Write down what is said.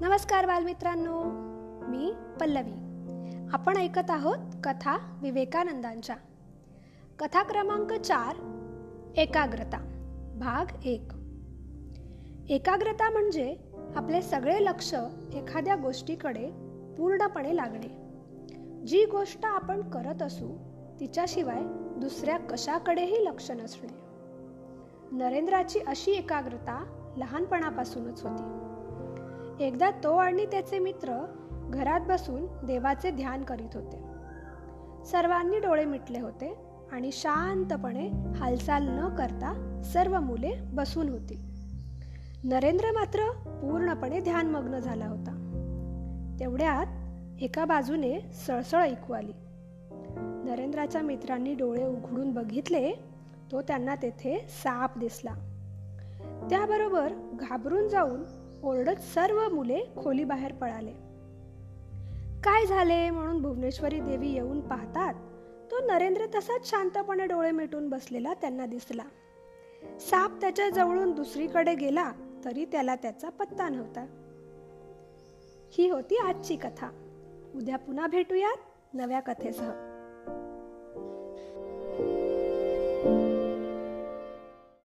नमस्कार बालमित्रांनो मी पल्लवी. आपण ऐकत आहोत कथा विवेकानंदांच्या. कथा क्रमांक चार एकाग्रता भाग एक. एकाग्रता म्हणजे आपले सगळे लक्ष एखाद्या गोष्टीकडे पूर्णपणे लागणे. जी गोष्ट आपण करत असू तिच्याशिवाय दुसऱ्या कशाकडेही लक्ष नसणे. नरेंद्राची अशी एकाग्रता लहानपणापासूनच होती. एकदा तो आणि त्याचे मित्र घरात बसून देवाचे ध्यान करीत होते. सर्वांनी डोळे मिटले होते आणि शांतपणे हालचाल न करता सर्व मुले बसून होती. नरेंद्र मात्र पूर्णपणे ध्यानमग्न झाला होता. तेवढ्यात एका बाजूने सळसळ ऐकू आली. नरेंद्राच्या मित्रांनी डोळे उघडून बघितले तो त्यांना तेथे साप दिसला. त्याबरोबर घाबरून जाऊन ओरडत सर्व मुले खोलीबाहेर पळाले. काय झाले? म्हणून भुवनेश्वरी देवी येऊन पाहतात तो नरेंद्र तसाच शांतपणे डोळे मिटून बसलेला त्यांना दिसला. साप त्याच्या जवळून दुसरीकडे गेला तरी त्याला त्याचा पत्ता नव्हता. ही होती आजची कथा. उद्या पुन्हा भेटूयात नव्या कथेसह.